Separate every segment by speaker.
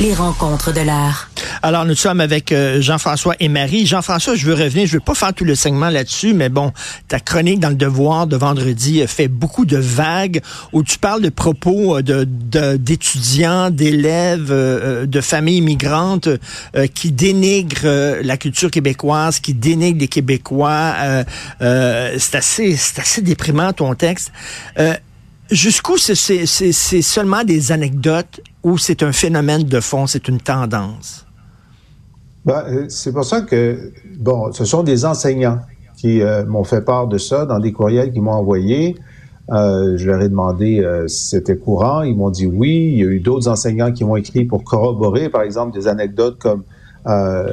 Speaker 1: Les rencontres de l'art.
Speaker 2: Alors, nous sommes avec euh, Jean-François et Marie. Jean-François, je veux revenir, je veux pas faire tout le segment là-dessus, mais bon, ta chronique dans le Devoir de vendredi fait beaucoup de vagues où tu parles de propos euh, d'étudiants, d'élèves, euh, de familles immigrantes qui dénigrent la culture québécoise, qui dénigrent les Québécois. c'est assez, c'est assez déprimant ton texte. Jusqu'où c'est, seulement des anecdotes ou c'est un phénomène de fond, c'est une tendance?
Speaker 3: Ben, euh, c'est pour ça que, bon, ce sont des enseignants qui euh, m'ont fait part de ça dans des courriels qu'ils m'ont envoyés. Euh, je leur ai demandé si c'était courant. Ils m'ont dit oui. Il y a eu d'autres enseignants qui m'ont écrit pour corroborer, par exemple, des anecdotes comme à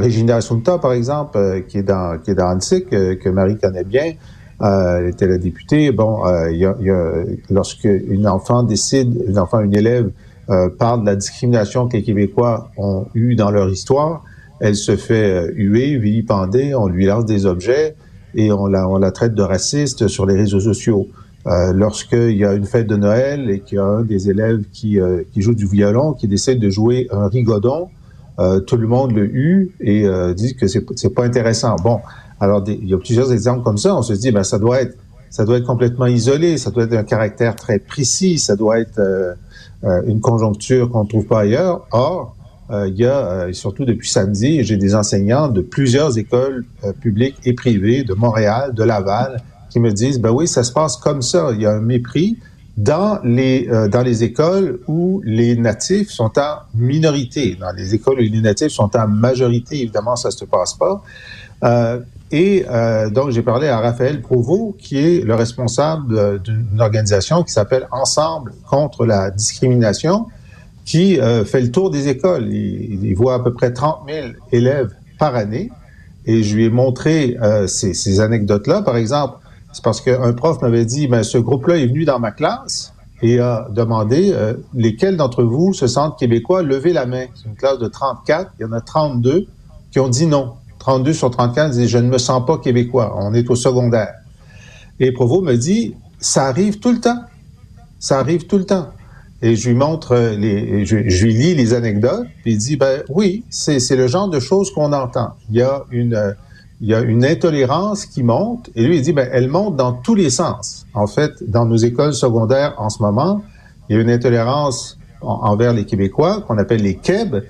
Speaker 3: Regina Assunta, par exemple, qui est dans qui dans Antique, que Marie connaît bien. Elle était la députée. Bon, il y a, y a, lorsque une enfant décide, une enfant, une élève euh, parle de la discrimination que les Québécois ont eue dans leur histoire. Elle se fait euh, huer, vilipender, on lui lance des objets et on la, on la traite de raciste sur les réseaux sociaux. Euh, Lorsqu'il y a une fête de Noël et qu'il y a un des élèves qui, euh, qui joue du violon, qui décide de jouer un rigodon, euh, tout le monde le hue et dit que c'est pas intéressant. Bon, alors il y a plusieurs exemples comme ça. On se dit, ben ça doit être ça doit être complètement isolé, ça doit être un caractère très précis, ça doit être euh, une conjoncture qu'on ne trouve pas ailleurs. Or, euh, il y a, euh, surtout depuis samedi, j'ai des enseignants de plusieurs écoles publiques et privées de Montréal, de Laval, qui me disent, ben oui, ça se passe comme ça. Il y a un mépris dans les dans les écoles où les natifs sont en minorité. Dans les écoles où les natifs sont en majorité, évidemment, ça se passe pas. Euh, et euh, donc, j'ai parlé à Raphaël Provost, qui est le responsable d'une organisation qui s'appelle Ensemble contre la discrimination, qui euh, fait le tour des écoles. Il, voit à peu près 30 000 élèves par année. Et je lui ai montré euh, ces, ces anecdotes-là. Par exemple, c'est parce qu'un prof m'avait dit, ben, ce groupe-là est venu dans ma classe et a demandé euh, lesquels d'entre vous se sentent québécois, levez la main. C'est une classe de 34, il y en a 32 qui ont dit non. 32 sur 34 disent je ne me sens pas québécois. On est au secondaire. Et Provo me dit ça arrive tout le temps. Ça arrive tout le temps. Et je lui montre les, je, lui lis les anecdotes, puis il dit ben oui, c'est le genre de choses qu'on entend. Il y a une il y a une intolérance qui monte, et lui il dit ben elle monte dans tous les sens. En fait, dans nos écoles secondaires en ce moment, il y a une intolérance envers les Québécois qu'on appelle les Québs,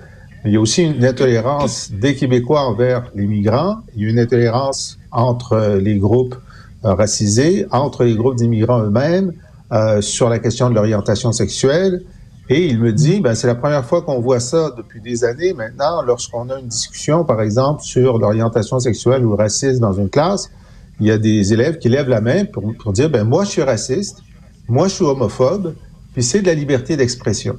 Speaker 3: il y a aussi une intolérance des Québécois envers les migrants. Il y a une intolérance entre les groupes euh, racisés, entre les groupes d'immigrants eux-mêmes, euh, sur la question de l'orientation sexuelle. Et il me dit, ben, c'est la première fois qu'on voit ça depuis des années maintenant, lorsqu'on a une discussion, par exemple, sur l'orientation sexuelle ou le racisme dans une classe, il y a des élèves qui lèvent la main pour, pour dire, ben, moi, je suis raciste, moi, je suis homophobe, puis c'est de la liberté d'expression.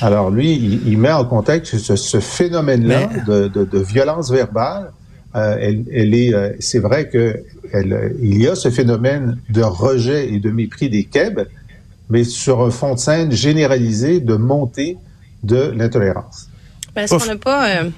Speaker 3: Alors lui, il, met en contexte ce, ce phénomène-là de, de, de, violence verbale. Euh, elle, elle, est, euh, c'est vrai que elle, il y a ce phénomène de rejet et de mépris des Keb, mais sur un fond de scène généralisé de montée de l'intolérance.
Speaker 4: Est-ce qu'on n'a pas euh,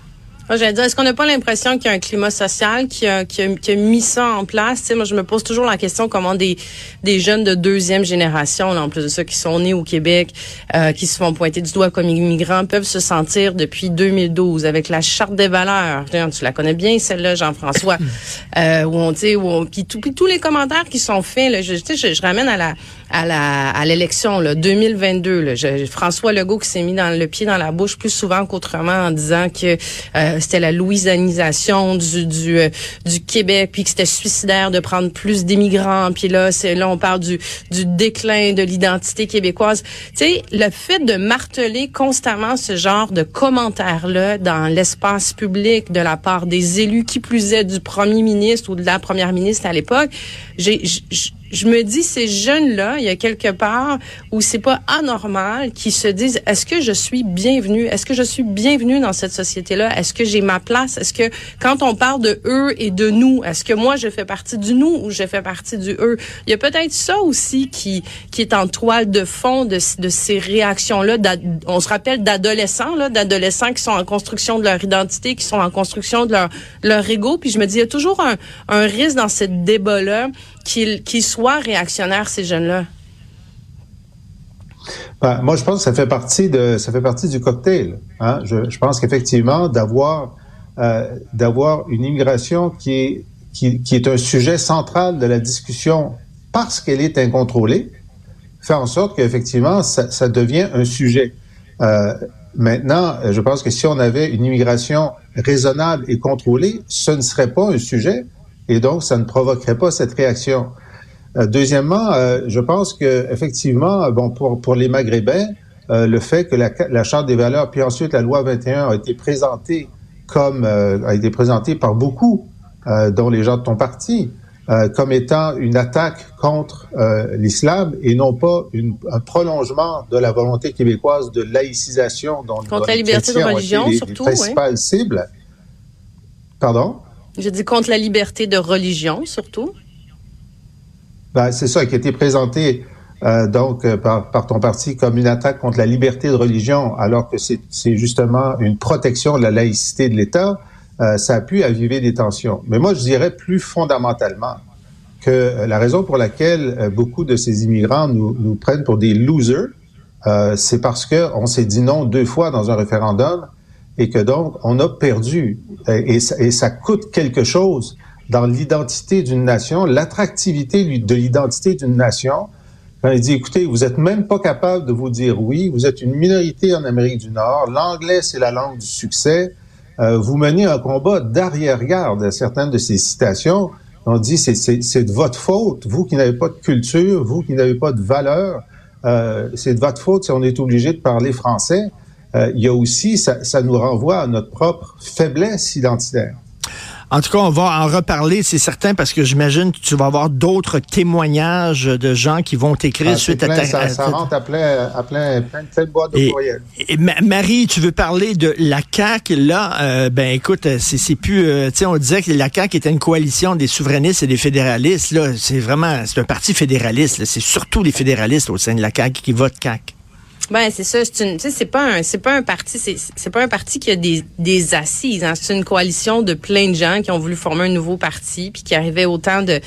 Speaker 4: moi, j'allais dire, est-ce qu'on n'a pas l'impression qu'il y a un climat social qui a, qui a, qui a mis ça en place? sais, moi, je me pose toujours la question comment des, des jeunes de deuxième génération, là, en plus de ça, qui sont nés au Québec, euh, qui se font pointer du doigt comme immigrants, peuvent se sentir depuis 2012 avec la charte des valeurs. Tu la connais bien, celle-là, Jean-François, euh, où on, tu où puis, tous les commentaires qui sont faits, là, je, je, je ramène à la à la à l'élection là 2022 là, François Legault qui s'est mis dans le pied dans la bouche plus souvent qu'autrement en disant que euh, c'était la louisianisation du du, euh, du Québec, puis que c'était suicidaire de prendre plus d'immigrants, puis là c'est là on parle du du déclin de l'identité québécoise. Tu sais, le fait de marteler constamment ce genre de commentaires là dans l'espace public de la part des élus qui plus est du premier ministre ou de la première ministre à l'époque, j'ai je me dis ces jeunes là, il y a quelque part où c'est pas anormal qu'ils se disent est-ce que je suis bienvenue? Est-ce que je suis bienvenue dans cette société là Est-ce que j'ai ma place? Est-ce que quand on parle de eux et de nous, est-ce que moi je fais partie du nous ou je fais partie du eux? Il y a peut-être ça aussi qui qui est en toile de fond de, ces réactions là. On se rappelle d'adolescents là, d'adolescents qui sont en construction de leur identité, qui sont en construction de leur leur ego. Puis je me dis il y a toujours un, un risque dans ce débat là qu'ils soient réactionnaires, ces jeunes-là?
Speaker 3: Ben, moi, je pense que ça fait partie de ça fait partie du cocktail. Hein. Je, pense qu'effectivement, d'avoir euh, d'avoir une immigration qui est qui, est un sujet central de la discussion parce qu'elle est incontrôlée, fait en sorte qu'effectivement, ça, ça, devient un sujet. Euh, maintenant, je pense que si on avait une immigration raisonnable et contrôlée, ce ne serait pas un sujet et donc ça ne provoquerait pas cette réaction. Euh, deuxièmement, euh, je pense que effectivement, bon pour pour les Maghrébins, euh, le fait que la, la, charte des valeurs puis ensuite la loi 21 a été présentée comme a été présentée par beaucoup, dont les gens de ton parti, comme étant une attaque contre l'islam et non pas une, un prolongement de la volonté québécoise de laïcisation dont,
Speaker 4: contre la liberté de religion surtout,
Speaker 3: les principales cibles. Pardon?
Speaker 4: Je dis contre la liberté de religion, surtout.
Speaker 3: Ben, c'est ça qui a été présenté euh, donc euh, par, par, ton parti comme une attaque contre la liberté de religion, alors que c'est justement une protection de la laïcité de l'État. Euh, ça a pu aviver des tensions. Mais moi, je dirais plus fondamentalement que la raison pour laquelle euh, beaucoup de ces immigrants nous, nous prennent pour des losers, euh, c'est parce que on s'est dit non deux fois dans un référendum et que donc on a perdu et, et ça coûte quelque chose dans l'identité d'une nation, l'attractivité de l'identité d'une nation. Quand il dit, écoutez, vous êtes même pas capable de vous dire oui, vous êtes une minorité en Amérique du Nord, l'anglais c'est la langue du succès, euh, vous menez un combat d'arrière-garde certaines de ces citations. On dit, c'est de votre faute, vous qui n'avez pas de culture, vous qui n'avez pas de valeur, euh, c'est de votre faute si on est obligé de parler français. Euh, il y a aussi, ça nous renvoie à notre propre faiblesse identitaire.
Speaker 2: En tout cas, on va en reparler, c'est certain, parce que j'imagine que tu vas avoir d'autres témoignages de gens qui vont t'écrire ah, suite
Speaker 3: à
Speaker 2: ta...
Speaker 3: Ça, ça rentre à plein, à plein, plein, plein de boîtes de courriel.
Speaker 2: Et Marie, tu veux parler de la CAQ. Là, euh, ben écoute, c'est plus... Euh, tu sais, on disait que la CAQ était une coalition des souverainistes et des fédéralistes. Là, c'est vraiment... C'est un parti fédéraliste. C'est surtout les fédéralistes au sein de la CAQ qui votent CAQ.
Speaker 4: Ben c'est ça, c'est une, c'est pas un, c'est pas un parti, c'est, pas un parti qui a des, des assises. Hein. C'est une coalition de plein de gens qui ont voulu former un nouveau parti, puis qui arrivaient autant de,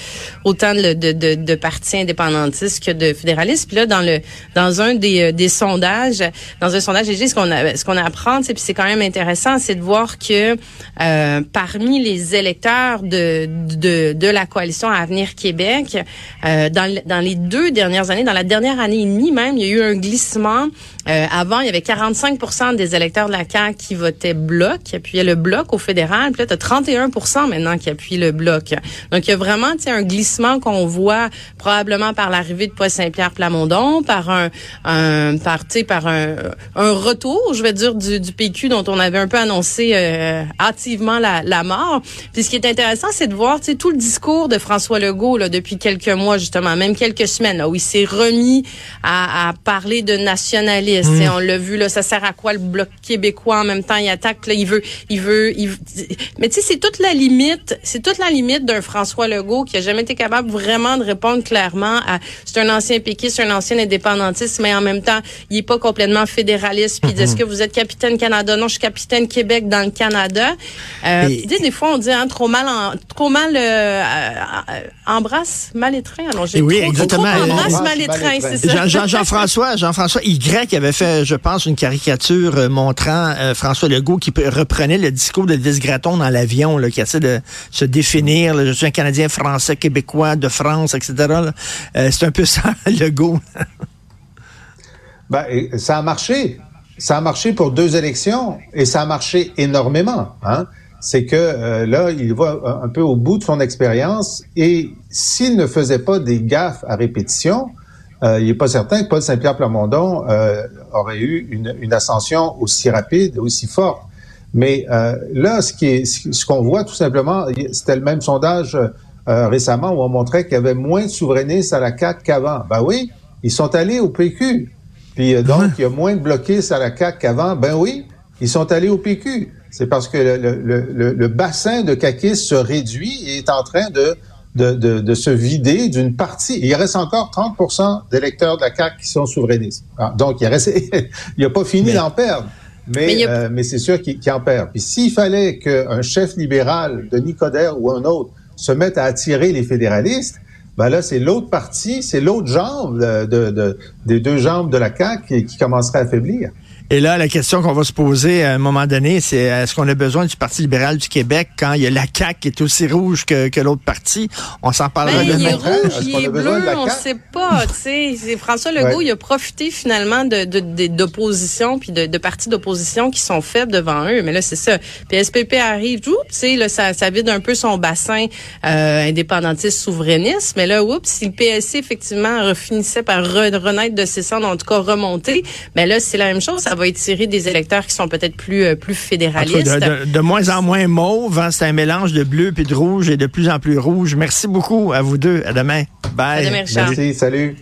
Speaker 4: autant de, de, de, de partis indépendantistes que de fédéralistes. Puis là, dans le, dans un des, euh, des sondages, dans un sondage, j'ai ce qu'on a, ce qu'on apprend, puis c'est quand même intéressant, c'est de voir que euh, parmi les électeurs de, de, de la coalition Avenir Québec, euh, dans, dans les deux dernières années, dans la dernière année et demie même, il y a eu un glissement euh, avant, il y avait 45% des électeurs de la CAQ qui votaient bloc, qui appuyaient le bloc au fédéral. Puis là, tu as 31% maintenant qui appuient le bloc. Donc, il y a vraiment un glissement qu'on voit probablement par l'arrivée de Paul Saint-Pierre Plamondon, par un, un par, par un, un retour, je vais dire, du, du PQ dont on avait un peu annoncé euh, hâtivement la, la mort. Puis ce qui est intéressant, c'est de voir tout le discours de François Legault là, depuis quelques mois, justement, même quelques semaines, là, où il s'est remis à, à parler de Hmm. On l'a vu là, ça sert à quoi le bloc québécois en même temps il attaque là, il veut, il veut, il... mais tu sais c'est toute la limite, c'est toute la limite d'un François Legault qui a jamais été capable vraiment de répondre clairement à c'est un ancien péquiste, c'est un ancien indépendantiste, mais en même temps il est pas complètement fédéraliste. Puis est-ce hmm. que vous êtes capitaine Canada? Non, je suis capitaine Québec dans le Canada. Euh, des fois on dit hein, trop mal, en, trop mal euh, euh, embrasse mal étreint. Alors j'ai
Speaker 2: oui,
Speaker 4: trop,
Speaker 2: exactement.
Speaker 4: embrasse mal étreint, c'est
Speaker 2: ça. Jean, Jean-François, Jean-François, il qui avait fait, je pense, une caricature euh, montrant euh, François Legault qui reprenait le discours de Elvis Gratton dans l'avion, qui essaie de se définir. je suis un Canadien français, québécois, de France, etc. Euh, c'est un peu ça, Legault.
Speaker 3: ben, ça a marché. Ça a marché pour deux élections et ça a marché énormément. Hein? C'est que là, il va un peu au bout de son expérience et s'il ne faisait pas des gaffes à répétition, euh, il n'est pas certain que Paul Saint-Pierre Plamondon euh, aurait eu une, une, ascension aussi rapide, aussi forte. Mais euh, là, ce est, ce qu'on voit tout simplement, c'était le même sondage euh, récemment où on montrait qu'il y avait moins de souverainistes à la CAQ qu'avant. Ben oui, ils sont allés au PQ. Puis euh, donc, il y a moins de bloquistes à la CAQ qu'avant. Ben oui, ils sont allés au PQ. C'est parce que le, le, le, bassin de caquistes se réduit et est en train de, de, de, de se vider d'une partie. Il reste encore 30% d'électeurs de la CAQ qui sont souverainistes. Ah, donc, il reste, il a pas fini d'en perdre. Mais, mais, euh, mais c'est sûr qu'il en perd. Puis s'il fallait qu'un chef libéral, de Nicodère ou un autre, se mette à attirer les fédéralistes, ben là, c'est l'autre partie, c'est l'autre jambe de, de, des deux jambes de la CAQ qui, qui commencerait à faiblir.
Speaker 2: Et là, la question qu'on va se poser à un moment donné, c'est est-ce qu'on a besoin du Parti libéral du Québec quand il y a la CAQ qui est aussi rouge que, que l'autre parti? On s'en parlera
Speaker 4: ben, demain. Il est rouge, il est bleu, on ne sait pas. François Legault, il a profité finalement d'opposition de, puis de, de partis d'opposition qui sont faibles devant eux. Mais là, c'est ça. Puis SPP arrive, tu sais, là, ça, ça vide un peu son bassin euh, indépendantiste souverainiste. Mais là, oups, si le PSC, effectivement, finissait par renaître de ses cendres, en tout cas remonter, mais là, c'est la même chose. Ça va étirer des électeurs qui sont peut-être plus euh, plus fédéralistes.
Speaker 2: De, moins en moins mauve, hein, c'est un mélange de bleu puis de rouge et de plus en plus rouge. Merci beaucoup à vous deux. À demain. Bye.
Speaker 4: À demain,
Speaker 3: Merci, salut.